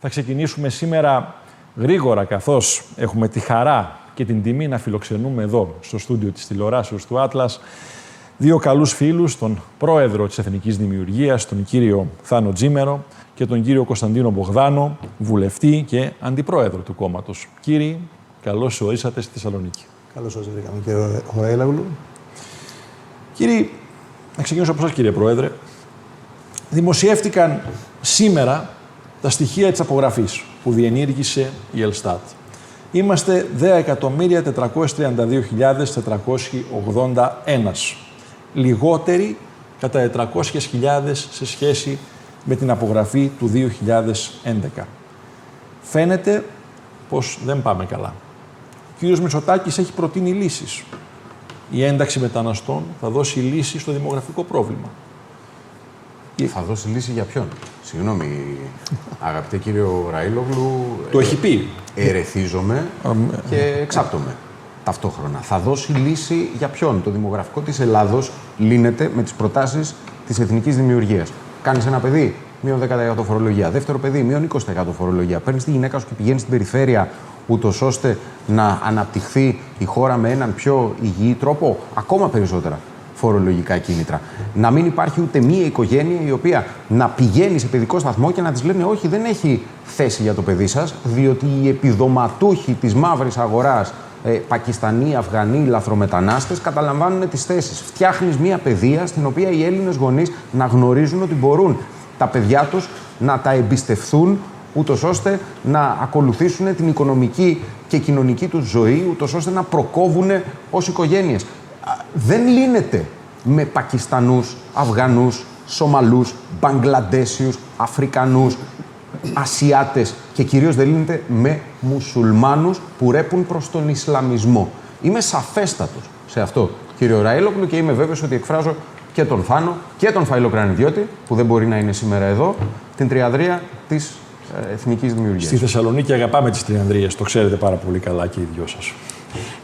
Θα ξεκινήσουμε σήμερα γρήγορα καθώς έχουμε τη χαρά και την τιμή να φιλοξενούμε εδώ στο στούντιο της τηλεοράσεως του Άτλας δύο καλούς φίλους, τον πρόεδρο της Εθνικής Δημιουργίας, τον κύριο Θάνο Τζίμερο και τον κύριο Κωνσταντίνο Μπογδάνο, βουλευτή και αντιπρόεδρο του κόμματος. Κύριοι, καλώς ορίσατε στη Θεσσαλονίκη. Καλώς ορίσατε, κύριε Χωραϊλαγλου. Κύριοι, να ξεκινήσω από εσάς κύριε Πρόεδρε. Δημοσιεύτηκαν σήμερα τα στοιχεία της απογραφής που διενήργησε η Ελστάτ. Είμαστε 10.432.481. Λιγότεροι κατά 400.000 σε σχέση με την απογραφή του 2011. Φαίνεται πως δεν πάμε καλά. Ο κύριος Μητσοτάκης έχει προτείνει λύσεις. Η ένταξη μεταναστών θα δώσει λύση στο δημογραφικό πρόβλημα. Θα δώσει λύση για ποιον; Συγγνώμη, αγαπητέ κύριο Ραίλογλου. Το έχει πει. Ερεθίζομαι και εξάπτομαι ταυτόχρονα. Θα δώσει λύση για ποιον; Το δημογραφικό της Ελλάδος λύνεται με τις προτάσεις της εθνικής δημιουργίας. Κάνεις ένα παιδί, μείον 10% φορολογία. Δεύτερο παιδί, μείον 20% φορολογία. Παίρνεις τη γυναίκα σου και πηγαίνεις στην περιφέρεια, ούτως ώστε να αναπτυχθεί η χώρα με έναν πιο υγιή τρόπο, ακόμα περισσότερα φορολογικά κίνητρα. Να μην υπάρχει ούτε μία οικογένεια η οποία να πηγαίνει σε παιδικό σταθμό και να της λένε Όχι, δεν έχει θέση για το παιδί σας, διότι οι επιδοματούχοι της μαύρης αγοράς, ε, Πακιστανοί, Αφγανοί, λαθρομετανάστες, καταλαμβάνουν τις θέσεις. Φτιάχνεις μία παιδεία στην οποία οι Έλληνες γονείς να γνωρίζουν ότι μπορούν τα παιδιά τους να τα εμπιστευθούν ούτως ώστε να ακολουθήσουν την οικονομική και κοινωνική τους ζωή, ούτως ώστε να προκόβουν ως οικογένειες δεν λύνεται με Πακιστανούς, Αφγανούς, Σομαλούς, Μπαγκλαντέσιους, Αφρικανούς, Ασιάτες και κυρίως δεν λύνεται με μουσουλμάνους που ρέπουν προς τον Ισλαμισμό. Είμαι σαφέστατος σε αυτό, κύριο Ραήλοκλου, και είμαι βέβαιος ότι εκφράζω και τον Φάνο και τον Φαϊλοκρανιδιώτη, που δεν μπορεί να είναι σήμερα εδώ, την τριαδρία της ε, εθνικής δημιουργίας. Στη Θεσσαλονίκη αγαπάμε τις τριανδρίες, το ξέρετε πάρα πολύ καλά και οι δυο σας.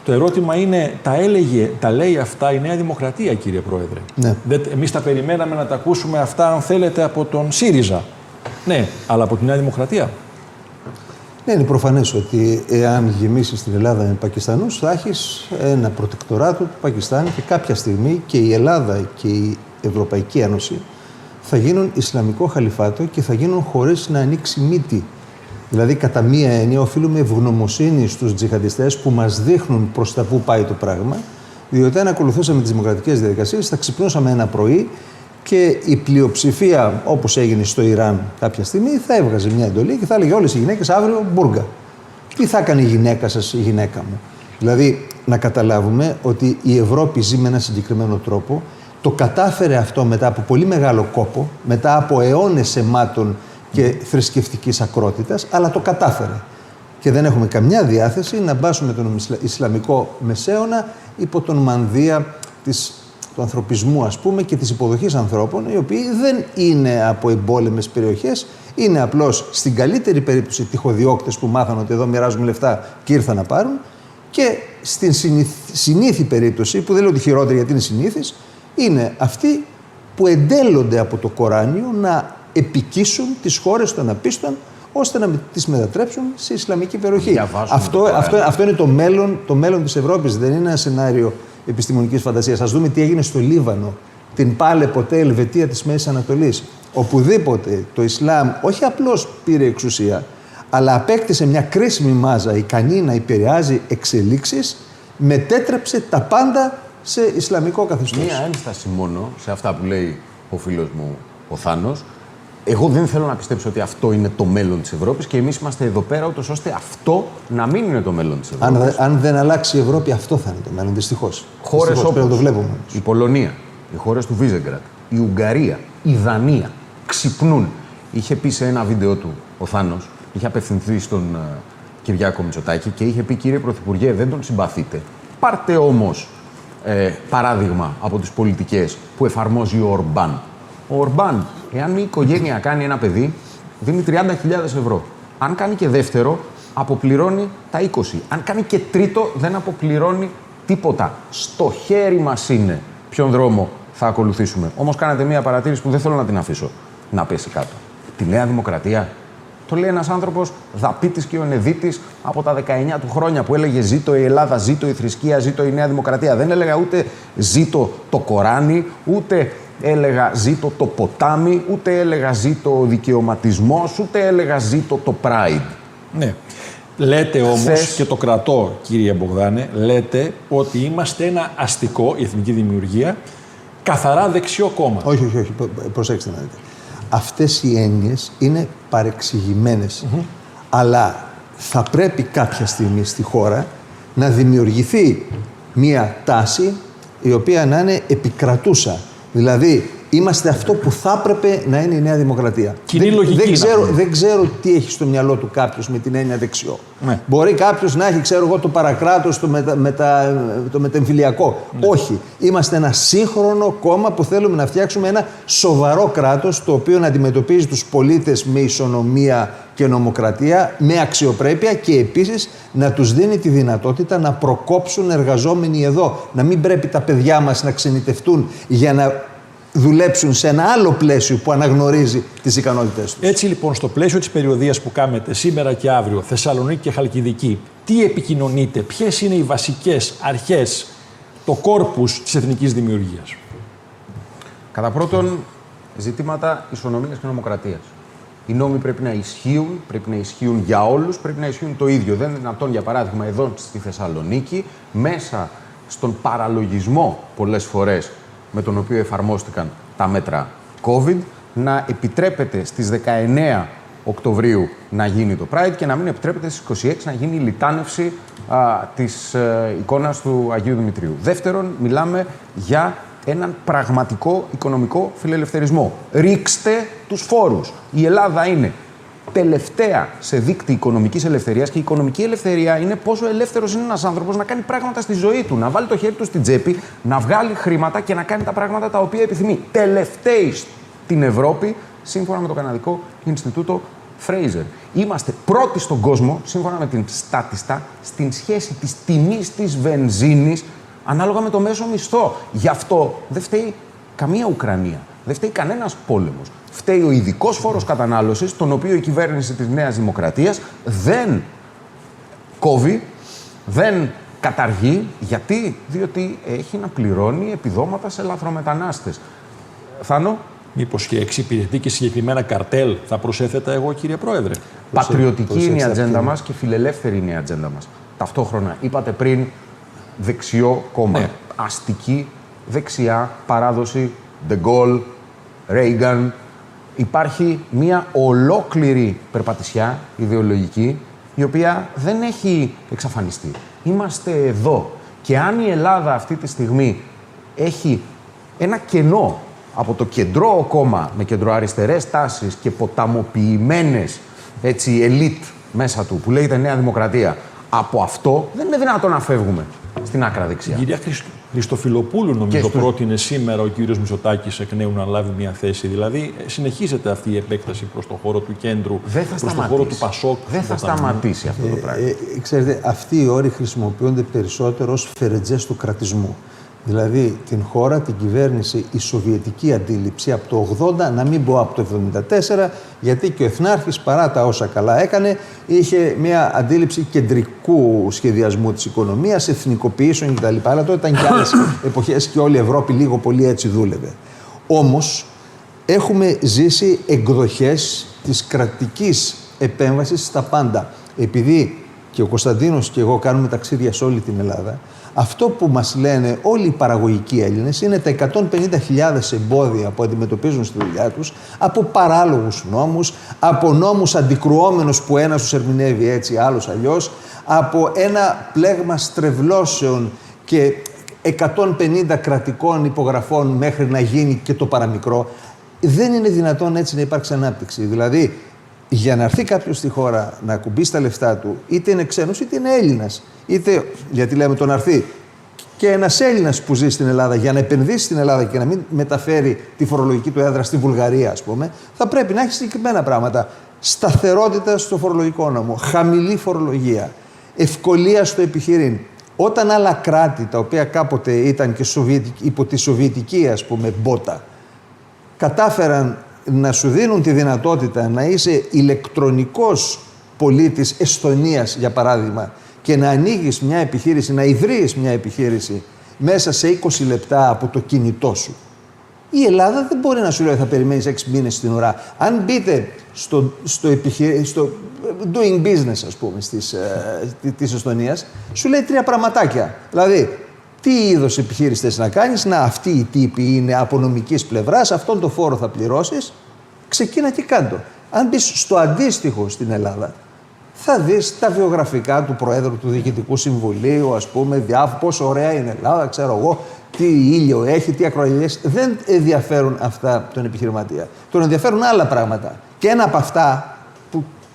Το ερώτημα είναι, τα έλεγε, τα λέει αυτά η Νέα Δημοκρατία, κύριε Πρόεδρε; Ναι. Εμείς τα περιμέναμε να τα ακούσουμε αυτά, αν θέλετε, από τον ΣΥΡΙΖΑ. Ναι, αλλά από τη Νέα Δημοκρατία; Ναι, είναι προφανές ότι εάν γεμίσεις την Ελλάδα με Πακιστανούς, θα έχεις ένα προτεκτοράτο του Πακιστάν και κάποια στιγμή και η Ελλάδα και η Ευρωπαϊκή Ένωση θα γίνουν Ισλαμικό χαλιφάτο και θα γίνουν χωρίς να ανοίξει μύτη Δηλαδή, κατά μία έννοια, οφείλουμε ευγνωμοσύνη στους τζιχαντιστές που μας δείχνουν προς τα πού πάει το πράγμα. Διότι αν ακολουθούσαμε τις δημοκρατικές διαδικασίες, θα ξυπνούσαμε ένα πρωί και η πλειοψηφία, όπως έγινε στο Ιράν κάποια στιγμή, θα έβγαζε μια εντολή και θα έλεγε όλες οι γυναίκες αύριο μπουργκα. Τι θα έκανε η γυναίκα σας, η γυναίκα μου; Δηλαδή, να καταλάβουμε ότι η Ευρώπη ζει με ένα συγκεκριμένο τρόπο. Το κατάφερε αυτό μετά από πολύ μεγάλο κόπο, μετά από αιώνες αιμάτων και θρησκευτικής ακρότητας, αλλά το κατάφερε. Και δεν έχουμε καμιά διάθεση να μπάσουμε τον Ισλαμικό μεσαίωνα υπό τον μανδύα της, του ανθρωπισμού, ας πούμε, και της υποδοχής ανθρώπων, οι οποίοι δεν είναι από εμπόλεμες περιοχές, είναι απλώς στην καλύτερη περίπτωση τυχοδιώκτες που μάθαν ότι εδώ μοιράζουμε λεφτά και ήρθαν να πάρουν, και στην συνήθι περίπτωση, που δεν λέω τη χειρότερη γιατί είναι συνήθις, είναι αυτοί που εντέλλονται από το Κοράνιο να επικίσουν τις χώρες των απίστων ώστε να τις μετατρέψουν σε Ισλαμική περιοχή. Αυτό, αυτό, αυτό είναι το μέλλον, το μέλλον της Ευρώπης. Δεν είναι ένα σενάριο επιστημονικής φαντασίας. Ας δούμε τι έγινε στο Λίβανο, την πάλε ποτέ Ελβετία της Μέσης Ανατολής. Οπουδήποτε το Ισλάμ όχι απλώς πήρε εξουσία, αλλά απέκτησε μια κρίσιμη μάζα ικανή να επηρεάζει εξελίξεις, μετέτρεψε τα πάντα σε Ισλαμικό καθεστώς. Μία ένσταση μόνο σε αυτά που λέει ο φίλος μου ο Θάνος, εγώ δεν θέλω να πιστέψω ότι αυτό είναι το μέλλον της Ευρώπης και εμείς είμαστε εδώ πέρα ούτως ώστε αυτό να μην είναι το μέλλον της Ευρώπης. Αν, αν δεν αλλάξει η Ευρώπη, αυτό θα είναι το μέλλον, δυστυχώς. Χώρες όπως η Πολωνία, οι χώρες του Βίζεγκρατ, η Ουγγαρία, η Δανία ξυπνούν. Είχε πει σε ένα βίντεο του ο Θάνος, είχε απευθυνθεί στον uh, Κυριάκο Μητσοτάκη και είχε πει: Κύριε Πρωθυπουργέ, δεν τον συμπαθείτε. Πάρτε όμως ε, παράδειγμα από τις πολιτικές που εφαρμόζει ο Ορμπάν. Ο Ορμπάν Εάν μια οικογένεια κάνει ένα παιδί, δίνει 30.000 ευρώ. Αν κάνει και δεύτερο, αποπληρώνει τα 20. Αν κάνει και τρίτο, δεν αποπληρώνει τίποτα. Στο χέρι μας είναι ποιον δρόμο θα ακολουθήσουμε. Όμως κάνατε μια παρατήρηση που δεν θέλω να την αφήσω να πέσει κάτω. Τη Νέα Δημοκρατία Το λέει ένας άνθρωπος δαπίτης και ονεδίτης από τα 19 του χρόνια που έλεγε Ζήτω η Ελλάδα, ζήτω η θρησκεία, ζήτω η Νέα Δημοκρατία. Δεν έλεγα ούτε ζήτω το Κοράνι, ούτε έλεγα ζήτω το ποτάμι, ούτε έλεγα ζήτω ο δικαιωματισμός, ούτε έλεγα ζήτω το Pride. Ναι. Λέτε όμως, και το κρατώ κύριε Μπογδάνε, λέτε ότι είμαστε ένα αστικό, η εθνική δημιουργία, καθαρά δεξιό κόμμα. Όχι, όχι, όχι. Προσέξτε να δείτε. Αυτές οι έννοιες είναι παρεξηγημένες. Αλλά θα πρέπει κάποια στιγμή στη χώρα να δημιουργηθεί μία τάση η οποία να είναι επικρατούσα. Δηλαδή, είμαστε αυτό που θα έπρεπε να είναι η Νέα Δημοκρατία. Κοινή δεν, λογική δεν, είναι ξέρω, αυτό. δεν ξέρω τι έχει στο μυαλό του κάποιος με την έννοια δεξιό. Ναι. Μπορεί κάποιος να έχει, ξέρω εγώ, το παρακράτος, το, μετα, μετα, το μετεμφυλιακό. Ναι. Όχι. Είμαστε ένα σύγχρονο κόμμα που θέλουμε να φτιάξουμε ένα σοβαρό κράτος το οποίο να αντιμετωπίζει τους πολίτες με ισονομία και νομοκρατία, με αξιοπρέπεια και επίσης να τους δίνει τη δυνατότητα να προκόψουν εργαζόμενοι εδώ. Να μην πρέπει τα παιδιά μας να ξενιτευτούν για να δουλέψουν σε ένα άλλο πλαίσιο που αναγνωρίζει τις ικανότητες τους. Έτσι λοιπόν, στο πλαίσιο της περιοδίας που κάνετε σήμερα και αύριο, Θεσσαλονίκη και Χαλκιδική, τι επικοινωνείτε, ποιες είναι οι βασικές αρχές, το κόρπους της εθνικής δημιουργίας; Κατά πρώτον, ζητήματα ισονομίας και νομοκρατίας. Οι νόμοι πρέπει να ισχύουν, πρέπει να ισχύουν για όλους, πρέπει να ισχύουν το ίδιο. Δεν είναι δυνατόν, για παράδειγμα, εδώ στη Θεσσαλονίκη, μέσα στον παραλογισμό πολλές φορές με τον οποίο εφαρμόστηκαν τα μέτρα COVID, να επιτρέπεται στις 19 Οκτωβρίου να γίνει το Pride και να μην επιτρέπεται στις 26 να γίνει η λιτάνευση α, της ε, εικόνας του Αγίου Δημητρίου. Δεύτερον, μιλάμε για έναν πραγματικό οικονομικό φιλελευθερισμό. Ρίξτε τους φόρους. Η Ελλάδα είναι τελευταία σε δίκτυ οικονομικής ελευθερίας και η οικονομική ελευθερία είναι πόσο ελεύθερος είναι ένας άνθρωπος να κάνει πράγματα στη ζωή του, να βάλει το χέρι του στην τσέπη, να βγάλει χρήματα και να κάνει τα πράγματα τα οποία επιθυμεί. Τελευταίοι στην Ευρώπη, σύμφωνα με το Καναδικό Ινστιτούτο Fraser. Είμαστε πρώτοι στον κόσμο, σύμφωνα με την Στάτιστα, στην σχέση της τιμής της βενζίνης ανάλογα με το μέσο μισθό. Γι' αυτό δεν φταίει καμία Ουκρανία. Δεν φταίει κανένας πόλεμος. Φταίει ο ειδικός φόρος κατανάλωσης, τον οποίο η κυβέρνηση της Νέας Δημοκρατίας δεν κόβει, δεν καταργεί. Γιατί; Διότι έχει να πληρώνει επιδόματα σε λαθρομετανάστες. Θάνο, Μήπως και εξυπηρετεί και συγκεκριμένα καρτέλ, θα προσέθετα εγώ κύριε Πρόεδρε. πατριωτική είναι η προσέξτε ατζέντα αυτή. μας και φιλελεύθερη είναι η ατζέντα μας. Ταυτόχρονα, είπατε πριν, δεξιό κόμμα. Ναι. Αστική, δεξιά, παράδοση, De Gaulle, Reagan. Υπάρχει μια ολόκληρη περπατησιά ιδεολογική, η οποία δεν έχει εξαφανιστεί. Είμαστε εδώ. Και αν η Ελλάδα αυτή τη στιγμή έχει ένα κενό από το κεντρό κόμμα με κεντροαριστερές τάσεις και ποταμοποιημένες έτσι, ελίτ μέσα του που λέγεται Νέα Δημοκρατία, από αυτό δεν είναι δυνατόν να φεύγουμε στην άκρα δεξιά. Η κυρία Χρυσ- Χριστοφιλοπούλου νομίζω Και στους- πρότεινε σήμερα ο κύριος Μητσοτάκης εκ νέου να λάβει μια θέση. Δηλαδή ε, συνεχίζεται αυτή η επέκταση προς το χώρο του κέντρου, Δεν θα προς το σταματήσει. χώρο του Πασόκ. Δεν του θα Ποταμού. σταματήσει αυτό το πράγμα. Ε, ε, ξέρετε, αυτοί οι όροι χρησιμοποιούνται περισσότερο ως φερετζές του κρατισμού. Δηλαδή, την χώρα, την κυβέρνηση, η σοβιετική αντίληψη από το 80, να μην πω από το 74, γιατί και ο Εθνάρχης, παρά τα όσα καλά έκανε, είχε μια αντίληψη κεντρικού σχεδιασμού της οικονομίας, εθνικοποιήσεων κτλ. Αλλά τότε ήταν και άλλες εποχές και όλη η Ευρώπη λίγο πολύ έτσι δούλευε. Όμως, έχουμε ζήσει εκδοχές της κρατικής επέμβασης στα πάντα. Επειδή και ο Κωνσταντίνος και εγώ κάνουμε ταξίδια σε όλη την Ελλάδα, αυτό που μας λένε όλοι οι παραγωγικοί Έλληνες είναι τα 150.000 εμπόδια που αντιμετωπίζουν στη δουλειά τους από παράλογους νόμους, από νόμους αντικρουόμενους που ένας τους ερμηνεύει έτσι, άλλος αλλιώς, από ένα πλέγμα στρεβλώσεων και 150 κρατικών υπογραφών μέχρι να γίνει και το παραμικρό. Δεν είναι δυνατόν έτσι να υπάρξει ανάπτυξη. Δηλαδή, για να έρθει κάποιος στη χώρα να ακουμπήσει τα λεφτά του, είτε είναι ξένος είτε είναι Έλληνας. Είτε, γιατί λέμε το να έρθει και ένας Έλληνας που ζει στην Ελλάδα για να επενδύσει στην Ελλάδα και να μην μεταφέρει τη φορολογική του έδρα στη Βουλγαρία, ας πούμε, θα πρέπει να έχει συγκεκριμένα πράγματα. Σταθερότητα στο φορολογικό νόμο, χαμηλή φορολογία, ευκολία στο επιχειρήν. Όταν άλλα κράτη, τα οποία κάποτε ήταν και Σοβιετικ- υπό τη Σοβιετική, ας πούμε, μπότα, κατάφεραν να σου δίνουν τη δυνατότητα να είσαι ηλεκτρονικός πολίτης Εστονίας, για παράδειγμα, και να ανοίγεις μια επιχείρηση, να ιδρύεις μια επιχείρηση μέσα σε 20 λεπτά από το κινητό σου. Η Ελλάδα δεν μπορεί να σου λέει ότι θα περιμένεις 6 μήνες στην ουρά. Αν μπείτε στο, στο, στο doing business, ας πούμε, της, ε, της Εστονίας, σου λέει τρία πραγματάκια. Δηλαδή, τι είδος επιχείρηση θες να κάνεις, να αυτή η τύπη είναι από νομικής πλευράς, αυτόν τον φόρο θα πληρώσεις, ξεκίνα και κάτω. Αν μπεις στο αντίστοιχο στην Ελλάδα, θα δεις τα βιογραφικά του Προέδρου του Διοικητικού Συμβουλίου, ας πούμε, διάφορα, πόσο ωραία είναι η Ελλάδα, ξέρω εγώ, τι ήλιο έχει, τι ακροελιέ. Δεν ενδιαφέρουν αυτά τον επιχειρηματία. Τον ενδιαφέρουν άλλα πράγματα. Και ένα από αυτά που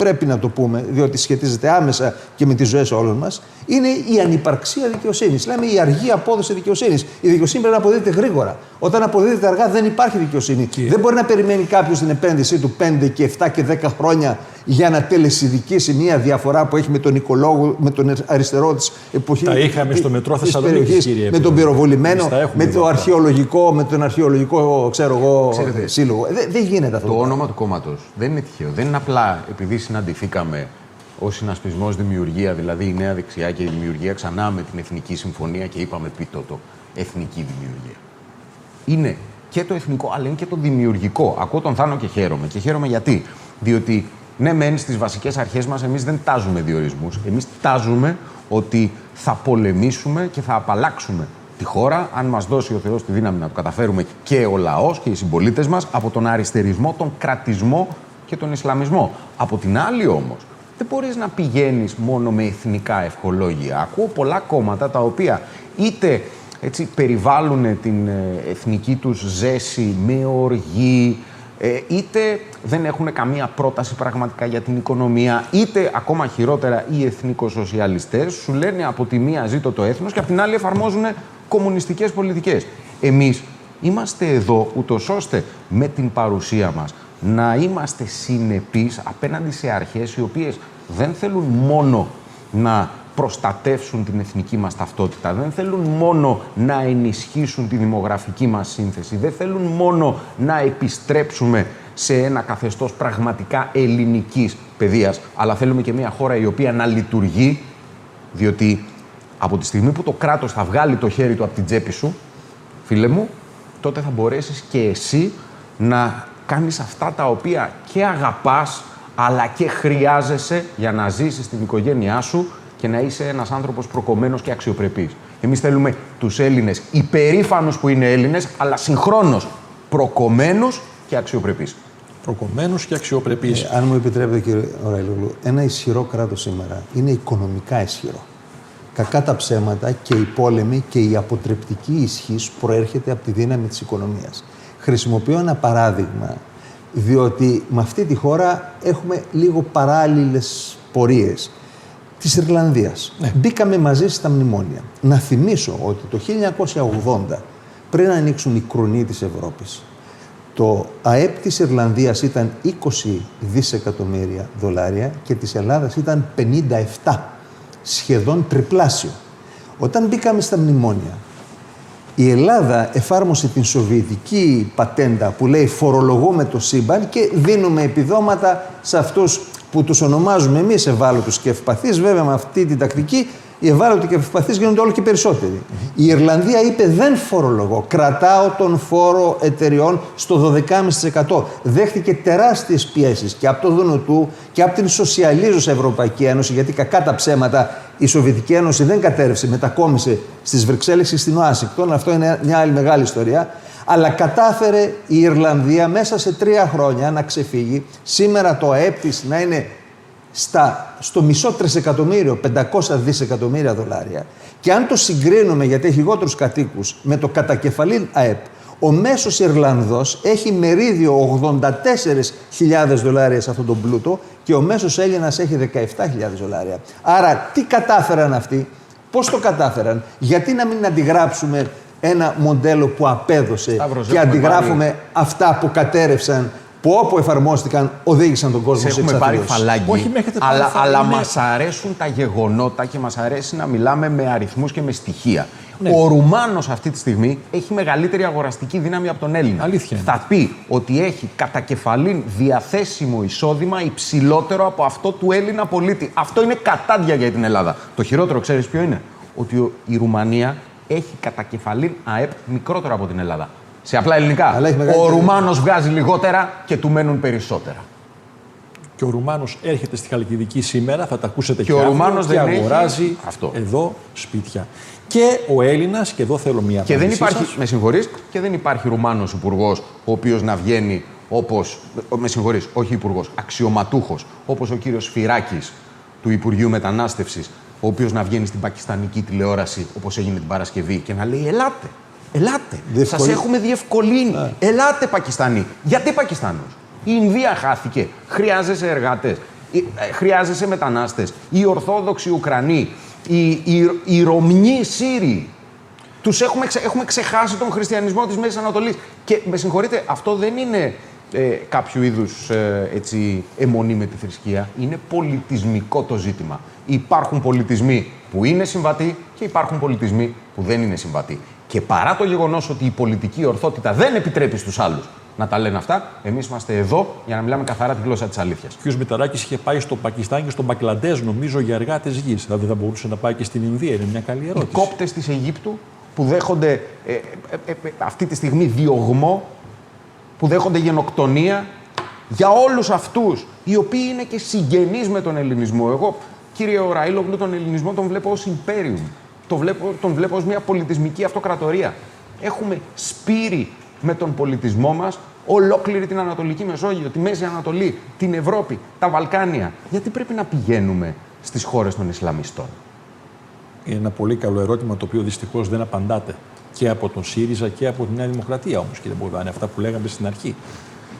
πρέπει να το πούμε, διότι σχετίζεται άμεσα και με τις ζωές όλων μας, είναι η ανυπαρξία δικαιοσύνης. Λέμε η αργή απόδοση δικαιοσύνης. Η δικαιοσύνη πρέπει να αποδίδεται γρήγορα. Όταν αποδίδεται αργά, δεν υπάρχει δικαιοσύνη. Δεν μπορεί να περιμένει κάποιος την επένδυσή του 5 και 7 και 10 χρόνια για να τελεσυδικήσει μια διαφορά που έχει με τον οικολόγο, με τον αριστερό της εποχής. Τα είχαμε στο μετρό Θεσσαλονίκης, Με τον πυροβολημένο, με το αρχαιολογικό, με τον αρχαιολογικό ξέρω εγώ, Ξέρετε, σύλλογο. Δεν, δεν γίνεται αυτό. Το όνομα του κόμματος δεν είναι τυχαίο. Δεν είναι απλά επειδή συναντηθήκαμε ως συνασπισμός δημιουργία, δηλαδή η νέα δεξιά και η δημιουργία ξανά με την Εθνική Συμφωνία και είπαμε πει το, το εθνική δημιουργία. Είναι και το εθνικό, αλλά είναι και το δημιουργικό. Ακούω τον Θάνο και χαίρομαι. Και χαίρομαι γιατί; Διότι ναι, μεν στις βασικές αρχές μας εμείς δεν τάζουμε διορισμούς. Εμείς τάζουμε ότι θα πολεμήσουμε και θα απαλλάξουμε τη χώρα, αν μας δώσει ο Θεός τη δύναμη να το καταφέρουμε και ο λαός και οι συμπολίτες μας, από τον αριστερισμό, τον κρατισμό και τον Ισλαμισμό. Από την άλλη όμως, δεν μπορείς να πηγαίνεις μόνο με εθνικά ευχολόγια. Ακούω πολλά κόμματα τα οποία είτε έτσι, περιβάλλουν την ε, εθνική τους ζέση με οργή, ε, είτε δεν έχουν καμία πρόταση πραγματικά για την οικονομία, είτε ακόμα χειρότερα οι εθνικοσοσιαλιστές σου λένε από τη μία ζήτω το έθνος και από την άλλη εφαρμόζουν κομμουνιστικές πολιτικές. Εμείς είμαστε εδώ ούτως ώστε με την παρουσία μας να είμαστε συνεπείς απέναντι σε αρχές οι οποίες δεν θέλουν μόνο να προστατεύσουν την εθνική μας ταυτότητα. Δεν θέλουν μόνο να ενισχύσουν τη δημογραφική μας σύνθεση. Δεν θέλουν μόνο να επιστρέψουμε σε ένα καθεστώς πραγματικά ελληνικής παιδείας. Αλλά θέλουμε και μια χώρα η οποία να λειτουργεί, διότι από τη στιγμή που το κράτος θα βγάλει το χέρι του από την τσέπη σου, φίλε μου, τότε θα μπορέσεις και εσύ να κάνεις αυτά τα οποία και αγαπάς, αλλά και χρειάζεσαι για να ζήσεις την οικογένειά σου και να είσαι ένας άνθρωπος προκομμένος και αξιοπρεπής. Εμείς θέλουμε τους Έλληνες υπερήφανους που είναι Έλληνες, αλλά συγχρόνως προκομμένους και αξιοπρεπείς. Προκομμένους και αξιοπρεπείς. Ε, αν μου επιτρέπετε, κύριε Ωραιλούλου, ένα ισχυρό κράτος σήμερα είναι οικονομικά ισχυρό. Κακά τα ψέματα και η πόλεμη και η αποτρεπτική ισχύ προέρχεται από τη δύναμη της οικονομίας. Χρησιμοποιώ ένα παράδειγμα, διότι με αυτή τη χώρα έχουμε λίγο παράλληλες πορείες της Ιρλανδίας. Ναι. Μπήκαμε μαζί στα μνημόνια. Να θυμίσω ότι το 1980, πριν ανοίξουν οι κρονοί της Ευρώπης, το ΑΕΠ της Ιρλανδίας ήταν 20 δισεκατομμύρια δολάρια και της Ελλάδας ήταν 57, σχεδόν τριπλάσιο. Όταν μπήκαμε στα μνημόνια, η Ελλάδα εφάρμοσε την σοβιετική πατέντα που λέει φορολογούμε το σύμπαν και δίνουμε επιδόματα σε αυτούς που τους ονομάζουμε εμείς ευάλωτους και ευπαθείς, βέβαια με αυτή την τακτική οι ευάλωτοι και ευπαθείς γίνονται όλο και περισσότεροι. Η Ιρλανδία είπε δεν φορολογώ, κρατάω τον φόρο εταιριών στο 12,5%. Δέχτηκε τεράστιες πιέσεις και από το ΔΝΤ και από την σοσιαλίζουσα Ευρωπαϊκή Ένωση, γιατί κακά τα ψέματα η Σοβιετική Ένωση δεν κατέρευσε, μετακόμισε στις Βρυξέλλες και στην Ουάσιγκτον. Αυτό είναι μια άλλη μεγάλη ιστορία αλλά κατάφερε η Ιρλανδία μέσα σε τρία χρόνια να ξεφύγει. Σήμερα το ΑΕΠ της να είναι στα, στο μισό τρισεκατομμύριο, 500 δισεκατομμύρια δολάρια. Και αν το συγκρίνουμε, γιατί έχει λιγότερους κατοίκους, με το κατακεφαλήν ΑΕΠ, ο μέσος Ιρλανδός έχει μερίδιο 84.000 δολάρια σε αυτόν τον πλούτο και ο μέσος Έλληνας έχει 17.000 δολάρια. Άρα τι κατάφεραν αυτοί, πώς το κατάφεραν, γιατί να μην αντιγράψουμε ένα μοντέλο που απέδωσε και αντιγράφουμε αυτά που κατέρευσαν που όπου εφαρμόστηκαν οδήγησαν τον κόσμο σε σε έχουμε πάρει εξαθλίωση. φαλάκι. Όχι, με έχετε πάρει αλλά φαλάκι, αλλά είναι- μας αρέσουν τα γεγονότα και μας αρέσει να μιλάμε με αριθμούς και με στοιχεία. Ναι. Ο Ρουμάνος αυτή τη στιγμή έχει μεγαλύτερη αγοραστική δύναμη από τον Έλληνα. Αλήθεια είναι. Θα πει ότι έχει κατά κεφαλήν διαθέσιμο εισόδημα υψηλότερο από αυτό του Έλληνα πολίτη. Αυτό είναι κατάντια για την Ελλάδα. Το χειρότερο ξέρεις ποιο είναι; Ότι ο- η Ρουμανία έχει κατά κεφαλήν ΑΕΠ μικρότερο από την Ελλάδα. Σε απλά ελληνικά. Αλλά έχει Ο μεγαλύτερη- Ρουμάνος βγάζει λιγότερα και του μένουν περισσότερα. Και ο Ρουμάνος έρχεται στη Χαλκιδική σήμερα, θα τα ακούσετε Και και, ο αύριο, Ρουμάνος και δεν έχει αγοράζει αυτό. εδώ σπίτια. Και ο Έλληνας, και εδώ θέλω μία Και δεν απάντησή υπάρχει, σας. με συγχωρείς, και δεν υπάρχει Ρουμάνος υπουργός ο οποίος να βγαίνει όπως. Με συγχωρείς, όχι υπουργός, αξιωματούχος, όπως ο κύριος Φυράκης του Υπουργείου Μετανάστευσης, ο οποίος να βγαίνει στην πακιστανική τηλεόραση όπως έγινε την Παρασκευή και να λέει Ελάτε, ελάτε. Διευκολύ- Σα έχουμε διευκολύνει. Ελάτε Πακιστανοί. Γιατί Πακιστάνου. Η Ινδία χάθηκε. Χρειάζεσαι εργάτες. Χρειάζεσαι μετανάστες. Οι Ορθόδοξοι Ουκρανοί. Οι, οι, οι Ρωμνοί Σύριοι. Τους έχουμε, ξε- έχουμε ξεχάσει τον χριστιανισμό της Μέσης Ανατολής. Και με συγχωρείτε, αυτό δεν είναι ε, κάποιο είδους ε, έτσι, αιμονή με τη θρησκεία. Είναι πολιτισμικό το ζήτημα. Υπάρχουν πολιτισμοί που είναι συμβατοί και υπάρχουν πολιτισμοί που δεν είναι συμβατοί. Και παρά το γεγονός ότι η πολιτική ορθότητα δεν επιτρέπει στους άλλους να τα λένε αυτά, εμείς είμαστε εδώ για να μιλάμε καθαρά τη γλώσσα της αλήθειας. Ο κ. Μηταράκης είχε πάει στο Πακιστάν και στο Μπαγκλαντές, νομίζω, για εργάτες γης. Δηλαδή θα μπορούσε να πάει και στην Ινδία. Είναι μια καλή Οι ερώτηση. κόπτες της Αιγύπτου που δέχονται ε, ε, ε, ε, αυτή τη στιγμή διωγμό, που δέχονται γενοκτονία, για όλους αυτούς οι οποίοι είναι και συγγενείς με τον ελληνισμό. Εγώ, κύριε Ραήλογλου, τον ελληνισμό τον βλέπω ως imperium. Το βλέπω, τον βλέπω ως μια πολιτισμική αυτοκρατορία. Έχουμε σπείρει με τον πολιτισμό μας ολόκληρη την Ανατολική Μεσόγειο, τη Μέση Ανατολή, την Ευρώπη, τα Βαλκάνια. Γιατί πρέπει να πηγαίνουμε στις χώρες των Ισλαμιστών; Είναι ένα πολύ καλό ερώτημα το οποίο δυστυχώς δεν απαντάτε και από τον ΣΥΡΙΖΑ και από τη Νέα Δημοκρατία όμως, κύριε Μπογδάνη, αυτά που λέγαμε στην αρχή.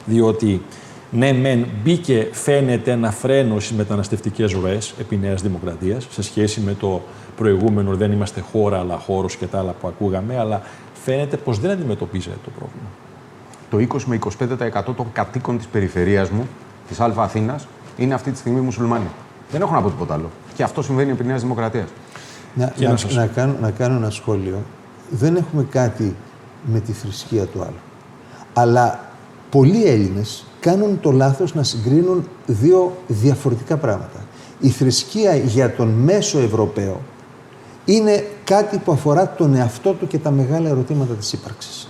Διότι ναι, μεν μπήκε, φαίνεται ένα φρένο στις μεταναστευτικές ροές επί Νέας Δημοκρατίας σε σχέση με το προηγούμενο δεν είμαστε χώρα αλλά χώρος και τα άλλα που ακούγαμε, αλλά φαίνεται πως δεν αντιμετωπίζεται το πρόβλημα. το 20 με 25% των κατοίκων της περιφερείας μου, της Α Αθήνας, είναι αυτή τη στιγμή μουσουλμάνοι. Δεν έχω να πω τίποτα άλλο. Και αυτό συμβαίνει επί Νέας Δημοκρατίας. Να, Για να, να σας- να κάνω, να κάνω ένα σχόλιο. Δεν έχουμε κάτι με τη θρησκεία του άλλου. Αλλά πολλοί Έλληνες κάνουν το λάθος να συγκρίνουν δύο διαφορετικά πράγματα. Η θρησκεία για τον μέσο Ευρωπαίο είναι κάτι που αφορά τον εαυτό του και τα μεγάλα ερωτήματα της ύπαρξης.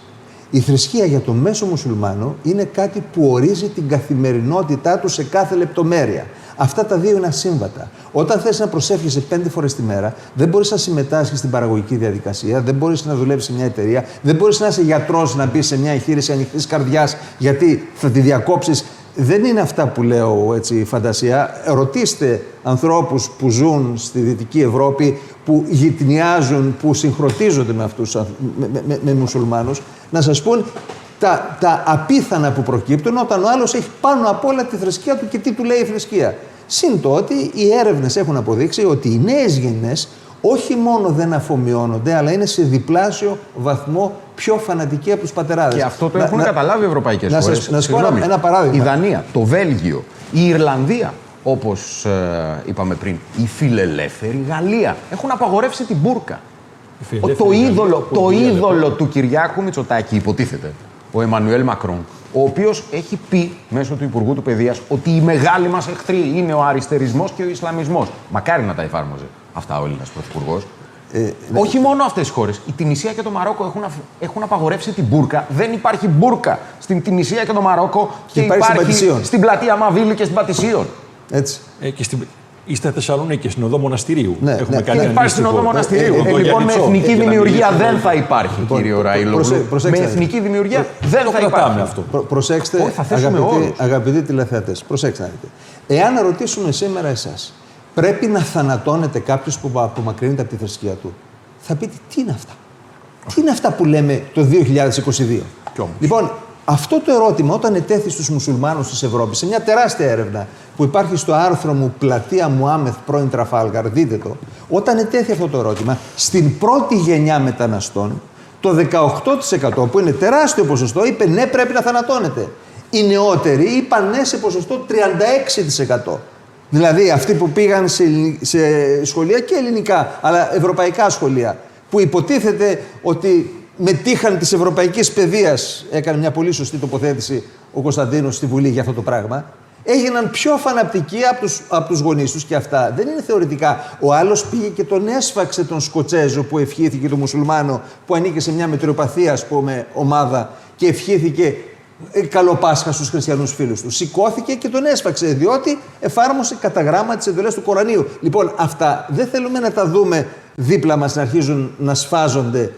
Η θρησκεία για τον μέσο μουσουλμάνο είναι κάτι που ορίζει την καθημερινότητά του σε κάθε λεπτομέρεια. Αυτά τα δύο είναι ασύμβατα. Όταν θες να προσεύχεσαι πέντε φορές τη μέρα, δεν μπορείς να συμμετάσχεις στην παραγωγική διαδικασία, δεν μπορείς να δουλεύεις σε μια εταιρεία, δεν μπορείς να είσαι γιατρός να μπεις σε μια εγχείρηση ανοιχτής καρδιάς, γιατί θα τη διακόψεις δεν είναι αυτά που λέω έτσι φαντασία. Ρωτήστε ανθρώπους που ζουν στη Δυτική Ευρώπη, που γυτνιάζουν, που συγχρονίζονται με αυτούς, με, με, με, με μουσουλμάνους, να σας πούν τα, τα απίθανα που προκύπτουν όταν ο άλλος έχει πάνω απ' όλα τη θρησκεία του και τι του λέει η θρησκεία. Συν το ότι οι έρευνες έχουν αποδείξει ότι οι νέες γενιές όχι μόνο δεν αφομοιώνονται, αλλά είναι σε διπλάσιο βαθμό πιο φανατικοί από τους πατεράδες. Και αυτό το Να- έχουν να- καταλάβει οι ευρωπαϊκές να χώρε. σας- να σας πω ένα- ένα παράδειγμα. Η Δανία, το Βέλγιο, η Ιρλανδία, όπως είπαμε πριν, η φιλελεύθερη Γαλλία έχουν απαγορεύσει την μπουρκα. Ο- φιλελεύθερη Το Γαλλία, είδωλο, το πολύ είδωλο του Κυριάκου Μητσοτάκη, υποτίθεται, ο Εμμανουέλ Μακρόν, ο οποίος έχει πει μέσω του Υπουργού του Παιδείας ότι οι μεγάλοι μας εχθροί είναι ο αριστερισμός και ο Ισλαμισμός. Μακάρι να τα εφάρμοζε αυτά ο Έλληνας Πρωθυπουργός. Ε, Όχι μόνο αυτές τις χώρες. Η Τινησία και το Μαρόκο έχουν, αφ- έχουν απαγορεύσει την μπουρκα. Δεν υπάρχει μπουρκα στην Τινησία και το Μαρόκο και Υπάρχει στην Πατησίων. στην πλατεία Μαβίλη και στην Πατησίων. Έτσι. Ε, και στην, είστε Θεσσαλονίκης, στην οδό Μοναστηρίου. Ναι, Έχουμε ναι. κάνει Και υπάρχει στην αντίστοιχο. οδό Μοναστηρίου. ε, Ε, ε, λοιπόν, με Γιάννη εθνική Τσό, για να δημιουργία μιλήσουμε. δεν θα υπάρχει, Λοιπόν, κύριο προ- Ραήλογλου. προσε- Με προσέξτε. εθνική δημιουργία δεν το θα κρατάμε υπάρχει. αυτό. Προ- προσέξτε, Όχι, θα θέσουμε αγαπητοί, όρους. αγαπητοί τηλεθεατές, προσέξτε να δείτε. Εάν ρωτήσουμε σήμερα εσάς, πρέπει να θανατώνετε κάποιος που απομακρύνεται από τη θρησκεία του, θα πείτε τι είναι αυτά; Τι είναι αυτά που λέμε το 2022. Κι όμως. Λοιπόν, αυτό το ερώτημα όταν ετέθη στους μουσουλμάνους της Ευρώπης, σε μια τεράστια έρευνα που υπάρχει στο άρθρο μου «Πλατεία Μουάμεθ πρώην Τραφάλγαρ», δείτε το, όταν ετέθη αυτό το ερώτημα, στην πρώτη γενιά μεταναστών, το 18% που είναι τεράστιο ποσοστό είπε ναι πρέπει να θανατώνεται. Οι νεότεροι είπαν ναι σε ποσοστό 36%. Δηλαδή αυτοί που πήγαν σε, σε σχολεία και ελληνικά, αλλά ευρωπαϊκά σχολεία, που υποτίθεται ότι μετήχαν της ευρωπαϊκής παιδείας, έκανε μια πολύ σωστή τοποθέτηση ο Κωνσταντίνος στη Βουλή για αυτό το πράγμα, έγιναν πιο φανατικοί από τους, από τους γονείς τους και αυτά. Δεν είναι θεωρητικά. Ο άλλος πήγε και τον έσφαξε τον Σκοτσέζο που ευχήθηκε τον Μουσουλμάνο που ανήκε σε μια μετριοπαθία ας πούμε ομάδα και ευχήθηκε ε, καλό Πάσχα στους χριστιανούς φίλους του. Σηκώθηκε και τον έσφαξε διότι εφάρμοσε κατά γράμμα τις εντολές του Κορανίου. Λοιπόν αυτά δεν θέλουμε να τα δούμε δίπλα μας να αρχίζουν να σφάζονται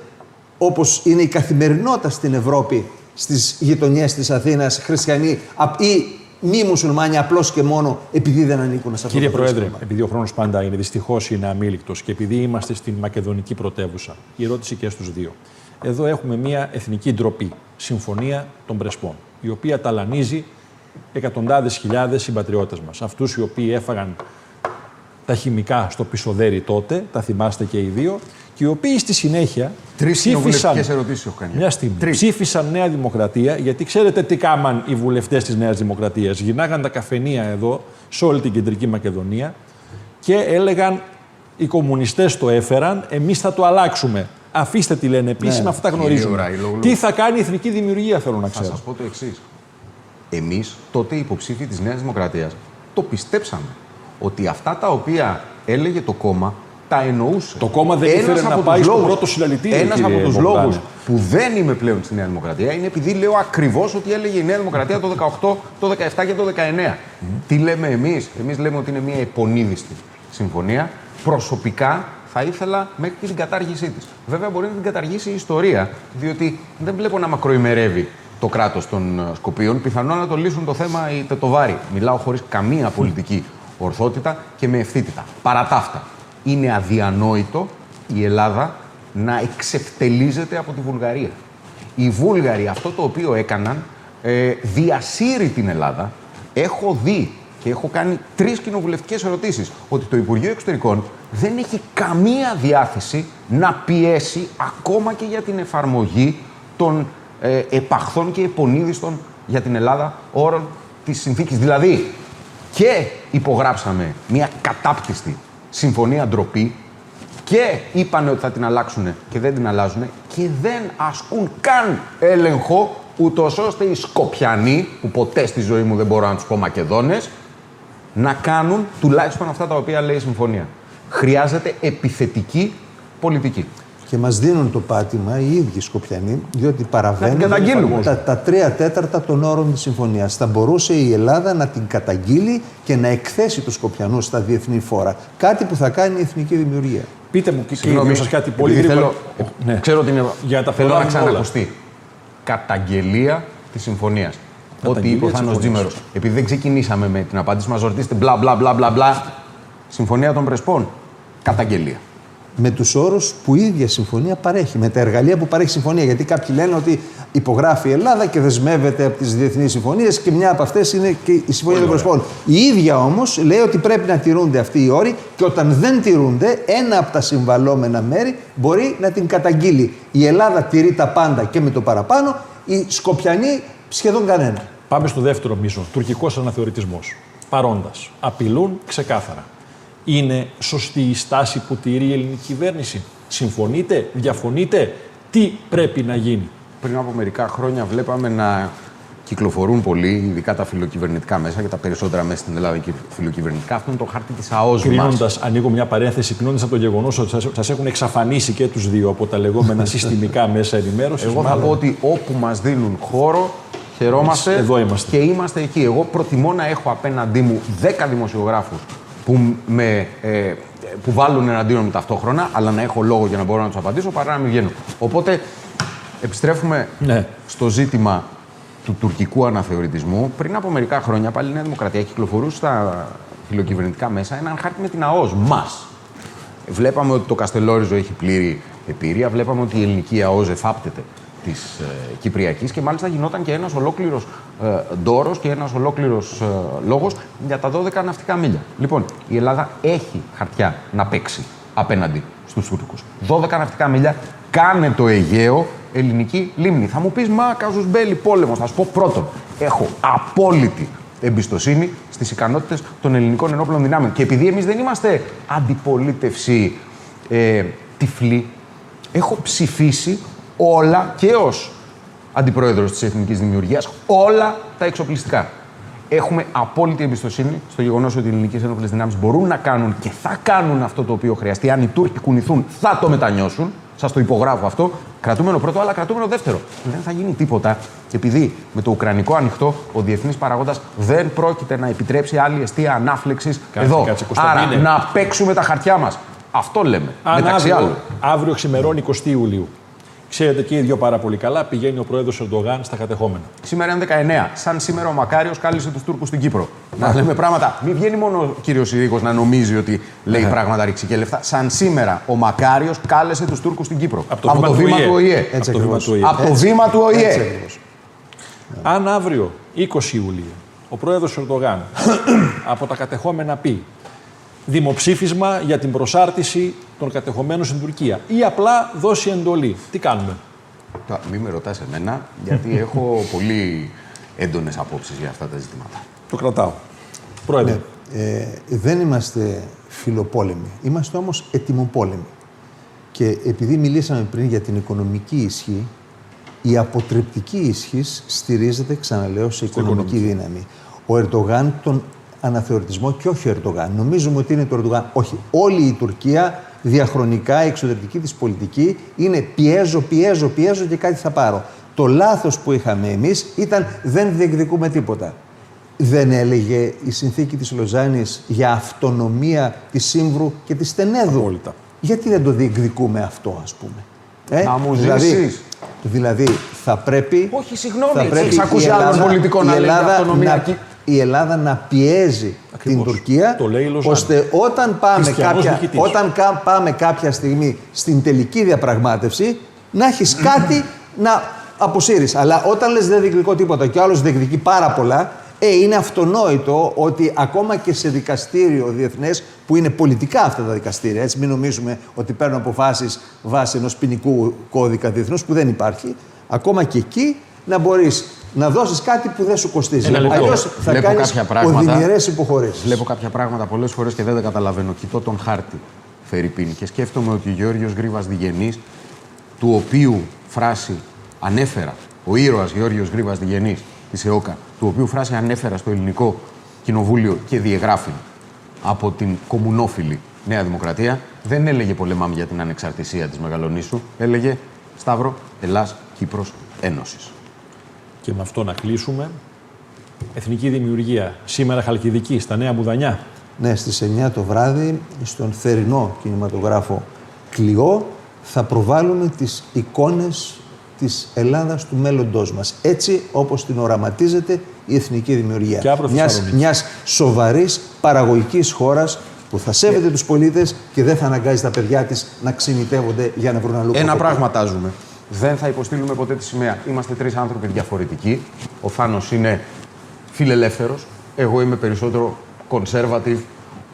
όπως είναι η καθημερινότητα στην Ευρώπη στις γειτονιές της Αθήνας χριστιανοί ή μη μουσουλμάνοι απλώς και μόνο επειδή δεν ανήκουν σε αυτό Κύριε το Πρόεδρε, σύστημα. επειδή ο χρόνος πάντα είναι δυστυχώς είναι αμήλικτος και επειδή είμαστε στην μακεδονική πρωτεύουσα, η ερώτηση και στους δύο. Εδώ έχουμε μια εθνική ντροπή, Συμφωνία των Πρεσπών, η οποία ταλανίζει εκατοντάδες χιλιάδες συμπατριώτες μας. Αυτούς οι οποίοι έφαγαν τα χημικά στο πισοδέρι τότε, τα θυμάστε και οι δύο, και οι οποίοι στη συνέχεια Τρεις ψήφισαν. κοινοβουλευτικές ερωτήσεις έχω κάνει. Μια στιγμή. Τρεις. Ψήφισαν Νέα Δημοκρατία, γιατί ξέρετε τι κάμαν οι βουλευτές της Νέας Δημοκρατίας. Γυρνάγαν τα καφενεία εδώ, σε όλη την κεντρική Μακεδονία και έλεγαν οι κομμουνιστές το έφεραν, εμείς θα το αλλάξουμε. Αφήστε τι λένε επίσημα, αυτά Κύριε γνωρίζουμε. Ραηλόγλου. Τι θα κάνει η εθνική δημιουργία, θέλω να Θα ξέρω. σας πω το εξής. Εμείς τότε οι υποψήφοι της Νέας Δημοκρατίας το πιστέψαμε. Ότι αυτά τα οποία έλεγε το κόμμα τα εννοούσε. Το κόμμα δεν Ένας ήθελε να από τους πάει στο λόγους- πρώτο συλλαλητήριο, Ένας κύριε από τους Μπογδάνε. λόγου που δεν είμαι πλέον στη Νέα Δημοκρατία είναι επειδή λέω ακριβώς ότι έλεγε η Νέα Δημοκρατία το 18, το 17 και το 19. Τι λέμε εμείς, Εμείς λέμε ότι είναι μια υπονείδηστη συμφωνία. Προσωπικά θα ήθελα μέχρι και την κατάργησή της. Βέβαια, μπορεί να την καταργήσει η ιστορία, διότι δεν βλέπω να μακροημερεύει το κράτος των ε, Σκοπίων. Πιθανόν να το λύσουν το θέμα οι Τετοβάροι. Μιλάω χωρίς καμία πολιτική ορθότητα και με ευθύτητα. Παρά τα αυτά, είναι αδιανόητο η Ελλάδα να εξευτελίζεται από τη Βουλγαρία. Οι Βούλγαροι αυτό το οποίο έκαναν ε, διασύρει την Ελλάδα. Έχω δει και έχω κάνει τρεις κοινοβουλευτικές ερωτήσεις ότι το Υπουργείο Εξωτερικών δεν έχει καμία διάθεση να πιέσει ακόμα και για την εφαρμογή των ε, επαχθών και επονίδιστων για την Ελλάδα όρων της συνθήκης. Δηλαδή, και υπογράψαμε μια κατάπτυστη συμφωνία ντροπή και είπαν ότι θα την αλλάξουν και δεν την αλλάζουν και δεν ασκούν καν έλεγχο ούτως ώστε οι Σκοπιανοί, που ποτέ στη ζωή μου δεν μπορώ να τους πω Μακεδόνες, να κάνουν τουλάχιστον αυτά τα οποία λέει η συμφωνία. Χρειάζεται επιθετική πολιτική. Και μας δίνουν το πάτημα οι ίδιοι Σκοπιανοί, διότι παραβαίνουν Να την καταγγείλουμε. τα, τα τρία τέταρτα των όρων της συμφωνίας. Θα μπορούσε η Ελλάδα να την καταγγείλει και να εκθέσει τους Σκοπιανούς στα διεθνή φόρα. Κάτι που θα κάνει η εθνική δημιουργία. Πείτε μου και Συγγνώμη, κύριε σας κάτι πολύ επειδή γρήγορα. Θέλω, Ναι. Ξέρω ότι είναι. Για να τα θέλω να φοράμε όλα. ξανακουστεί. Καταγγελία της συμφωνίας. Ό,τι Καταγγελία είπε ο της Θάνος συμφωνίας. Τζίμερος. Επειδή δεν ξεκινήσαμε με την απάντηση, μας ρωτήσετε μπλα μπλα μπλα μπλα μπλα. Συμφωνία των Πρεσπών. Καταγγελία. Με τους όρους που η ίδια συμφωνία παρέχει, με τα εργαλεία που παρέχει η συμφωνία. Γιατί κάποιοι λένε ότι υπογράφει η Ελλάδα και δεσμεύεται από τις διεθνείς συμφωνίες και μια από αυτές είναι και η Συμφωνία των Προσφών. Η ίδια όμως λέει ότι πρέπει να τηρούνται αυτοί οι όροι και όταν δεν τηρούνται, ένα από τα συμβαλόμενα μέρη μπορεί να την καταγγείλει. Η Ελλάδα τηρεί τα πάντα και με το παραπάνω, οι Σκοπιανοί σχεδόν κανένα. Πάμε στο δεύτερο μίσο. Τουρκικός αναθεωρητισμός. Παρόντας. Απειλούν ξεκάθαρα. Είναι σωστή η στάση που τηρεί η ελληνική κυβέρνηση; Συμφωνείτε, διαφωνείτε, τι πρέπει να γίνει; Πριν από μερικά χρόνια βλέπαμε να κυκλοφορούν πολύ, ειδικά τα φιλοκυβερνητικά μέσα και τα περισσότερα μέσα στην Ελλάδα και φιλοκυβερνητικά. Αυτό είναι το χάρτη της ΑΟΣ μας. Κρίνοντα, ανοίγω μια παρένθεση, κρίνοντα από το γεγονός ότι σας έχουν εξαφανίσει και τους δύο από τα λεγόμενα συστημικά μέσα ενημέρωσης. Εγώ θα πω ότι όπου μας δίνουν χώρο, χαιρόμαστε Εμείς εδώ είμαστε. και είμαστε εκεί. Εγώ προτιμώ να έχω απέναντί μου 10 δημοσιογράφους που, με, ε, που βάλουν εναντίον μου ταυτόχρονα, αλλά να έχω λόγο για να μπορώ να τους απαντήσω, παρά να μην βγαίνω. Οπότε, επιστρέφουμε Ναι. στο ζήτημα του τουρκικού αναθεωρητισμού. Πριν από μερικά χρόνια, πάλι η Νέα Δημοκρατία κυκλοφορούσε στα φιλοκυβερνητικά μέσα έναν χάρτη με την ΑΟΣ, μας. Βλέπαμε ότι το Καστελόριζο έχει πλήρη επίρρεια. Βλέπαμε ότι η ελληνική ΑΟΖ εφάπτεται της ε, Κυπριακής και μάλιστα γινόταν και ένας ολόκληρος ε, ντόρος και ένας ολόκληρος ε, λόγος για τα 12 ναυτικά μίλια. Λοιπόν, η Ελλάδα έχει χαρτιά να παίξει απέναντι στους Τούρκους. 12 ναυτικά μίλια, κάνε το Αιγαίο ελληνική λίμνη. Θα μου πεις, Μα κάζου μπέλι πόλεμος. Θα σου πω πρώτον, έχω απόλυτη εμπιστοσύνη στις ικανότητες των ελληνικών ενόπλων δυνάμεων. Και επειδή εμείς δεν είμαστε αντιπολίτευση ε, τυφλή, έχω ψηφίσει όλα και ως αντιπρόεδρος της Εθνικής Δημιουργίας όλα τα εξοπλιστικά. Έχουμε απόλυτη εμπιστοσύνη στο γεγονός ότι οι ελληνικές ενόπλε δυνάμεις μπορούν να κάνουν και θα κάνουν αυτό το οποίο χρειαστεί. Αν οι Τούρκοι κουνηθούν, θα το μετανιώσουν. Σας το υπογράφω αυτό. Κρατούμενο πρώτο, αλλά κρατούμενο δεύτερο. Δεν θα γίνει τίποτα επειδή με το Ουκρανικό ανοιχτό ο διεθνής παραγόντα δεν πρόκειται να επιτρέψει άλλη αιστεία ανάφλεξης εδώ. κάτσε, Άρα Κωνσταντίνε. να παίξουμε τα χαρτιά μας. Αυτό λέμε. Αν μεταξύ αύριο, άλλων. αύριο ξημερώνει 20 Ιουλίου. Ξέρετε και οι δύο πάρα πολύ καλά, πηγαίνει ο πρόεδρος Ερντογάν στα κατεχόμενα. Σήμερα είναι 19. Σαν σήμερα ο Μακάριος κάλεσε τους Τούρκους στην Κύπρο. Να λέμε πράγματα. Μην βγαίνει μόνο ο κύριος Συρίκο να νομίζει ότι λέει πράγματα ρίξει και λεφτά. Σαν σήμερα ο Μακάριος κάλεσε τους Τούρκους στην Κύπρο. Από το βήμα βήμα του του ΟΗΕ. Έτσι Από το βήμα ακριβώς. του ΟΗΕ. Από το βήμα του Έτσι ΟΗΕ. ακριβώς. Αν αύριο, 20 Ιουλίου, ο πρόεδρος Ερντογάν από τα κατεχόμενα πει δημοψήφισμα για την προσάρτηση των κατεχομένων στην Τουρκία ή απλά δώσει εντολή, τι κάνουμε; Τώρα, Μην με ρωτάς εμένα, γιατί έχω πολύ έντονες απόψεις για αυτά τα ζητήματα. Το κρατάω. Πρόεδρε, Ε, δεν είμαστε φιλοπόλεμοι. Είμαστε όμως ετοιμοπόλεμοι. Και επειδή μιλήσαμε πριν για την οικονομική ισχύ, η αποτρεπτική ισχύ στηρίζεται, ξαναλέω, σε οικονομική, δύναμη. Ο Ερντογάν τον αναθεωρητισμό και όχι ο Ερντογάν. Νομίζουμε ότι είναι το Ερντογάν. Όχι. Όλη η Τουρκία διαχρονικά η εξωτερική της πολιτική είναι πιέζω, πιέζω, πιέζω και κάτι θα πάρω. Το λάθος που είχαμε εμείς ήταν δεν διεκδικούμε τίποτα. Δεν έλεγε η συνθήκη της Λοζάνης για αυτονομία της Σύμβρου και της Στενέδου. Απόλυτα. Γιατί δεν το διεκδικούμε αυτό, ας πούμε; Ε, Να μου δηλαδή, ζήσεις. δηλαδή, θα πρέπει... Όχι, συγγνώμη, θα έτσι πρέπει έχεις ακούσει η άλλον Ελλάδα- πολιτικό η να λέει για Ελλάδα αυτονομία να- και- η Ελλάδα να πιέζει Ακριβώς. την Τουρκία, Το λέει η Λοζάνη. ώστε όταν πάμε, Χριστιανός κάποια, διοικητής. όταν κα- πάμε κάποια στιγμή στην τελική διαπραγμάτευση, να έχεις κάτι να αποσύρεις. Αλλά όταν λες δεν διεκδικώ τίποτα και ο άλλος διεκδικεί πάρα πολλά, ε, είναι αυτονόητο ότι ακόμα και σε δικαστήριο διεθνές, που είναι πολιτικά αυτά τα δικαστήρια, έτσι μην νομίζουμε ότι παίρνουν αποφάσεις βάσει ενός ποινικού κώδικα διεθνούς που δεν υπάρχει, ακόμα και εκεί να μπορείς να δώσεις κάτι που δεν σου κοστίζει. Ένα λεπτό. Αλλιώς θα Βλέπω κάνεις κάποια πράγματα. οδυνηρές υποχωρήσεις. Βλέπω κάποια πράγματα πολλές φορές και δεν τα καταλαβαίνω. Κοιτώ τον χάρτη Φερρυπίν και σκέφτομαι ότι ο Γεώργιος Γρήβας Διγενής, του οποίου φράση ανέφερα, ο ήρωας Γεώργιος Γρήβας Διγενής της ΕΟΚΑ, του οποίου φράση ανέφερα στο ελληνικό κοινοβούλιο και διεγράφει από την κομμουνόφιλη Νέα Δημοκρατία, δεν έλεγε πολεμάμε για την ανεξαρτησία της Μεγαλονίσου, έλεγε Σταύρο, Ελλάς, Κύπρος, Ένωσης. Και με αυτό να κλείσουμε. Εθνική δημιουργία. Σήμερα Χαλκιδική, στα Νέα Μπουδανιά. Ναι, στις 9 το βράδυ, στον θερινό κινηματογράφο Κλειό, θα προβάλλουμε τις εικόνες της Ελλάδας του μέλλοντός μας. Έτσι όπως την οραματίζεται η εθνική δημιουργία. Και αύριο μιας, Θεσσαλονίκη. μιας σοβαρής παραγωγικής χώρας που θα σέβεται τους πολίτες και δεν θα αναγκάζει τα παιδιά της να ξυνητεύονται για να βρουν αλλού Ένα κοπέκι. πραγματάζουμε. Δεν θα υποστείλουμε ποτέ τη σημαία. Είμαστε τρεις άνθρωποι διαφορετικοί. Ο Θάνος είναι φιλελεύθερος. Εγώ είμαι περισσότερο conservative.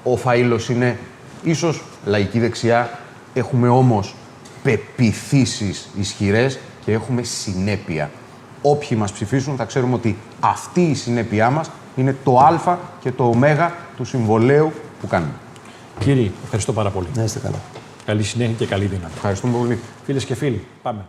Ο Φαΐλος είναι ίσως λαϊκή δεξιά. Έχουμε όμως πεπιθήσεις ισχυρές και έχουμε συνέπεια. Όποιοι μας ψηφίσουν θα ξέρουμε ότι αυτή η συνέπειά μας είναι το Α και το Ω του συμβολέου που κάνουμε. Κύριοι, ευχαριστώ πάρα πολύ. Να είστε καλά. Καλή συνέχεια και καλή δύναμη. Ευχαριστούμε πολύ. Φίλες και φίλοι, πάμε.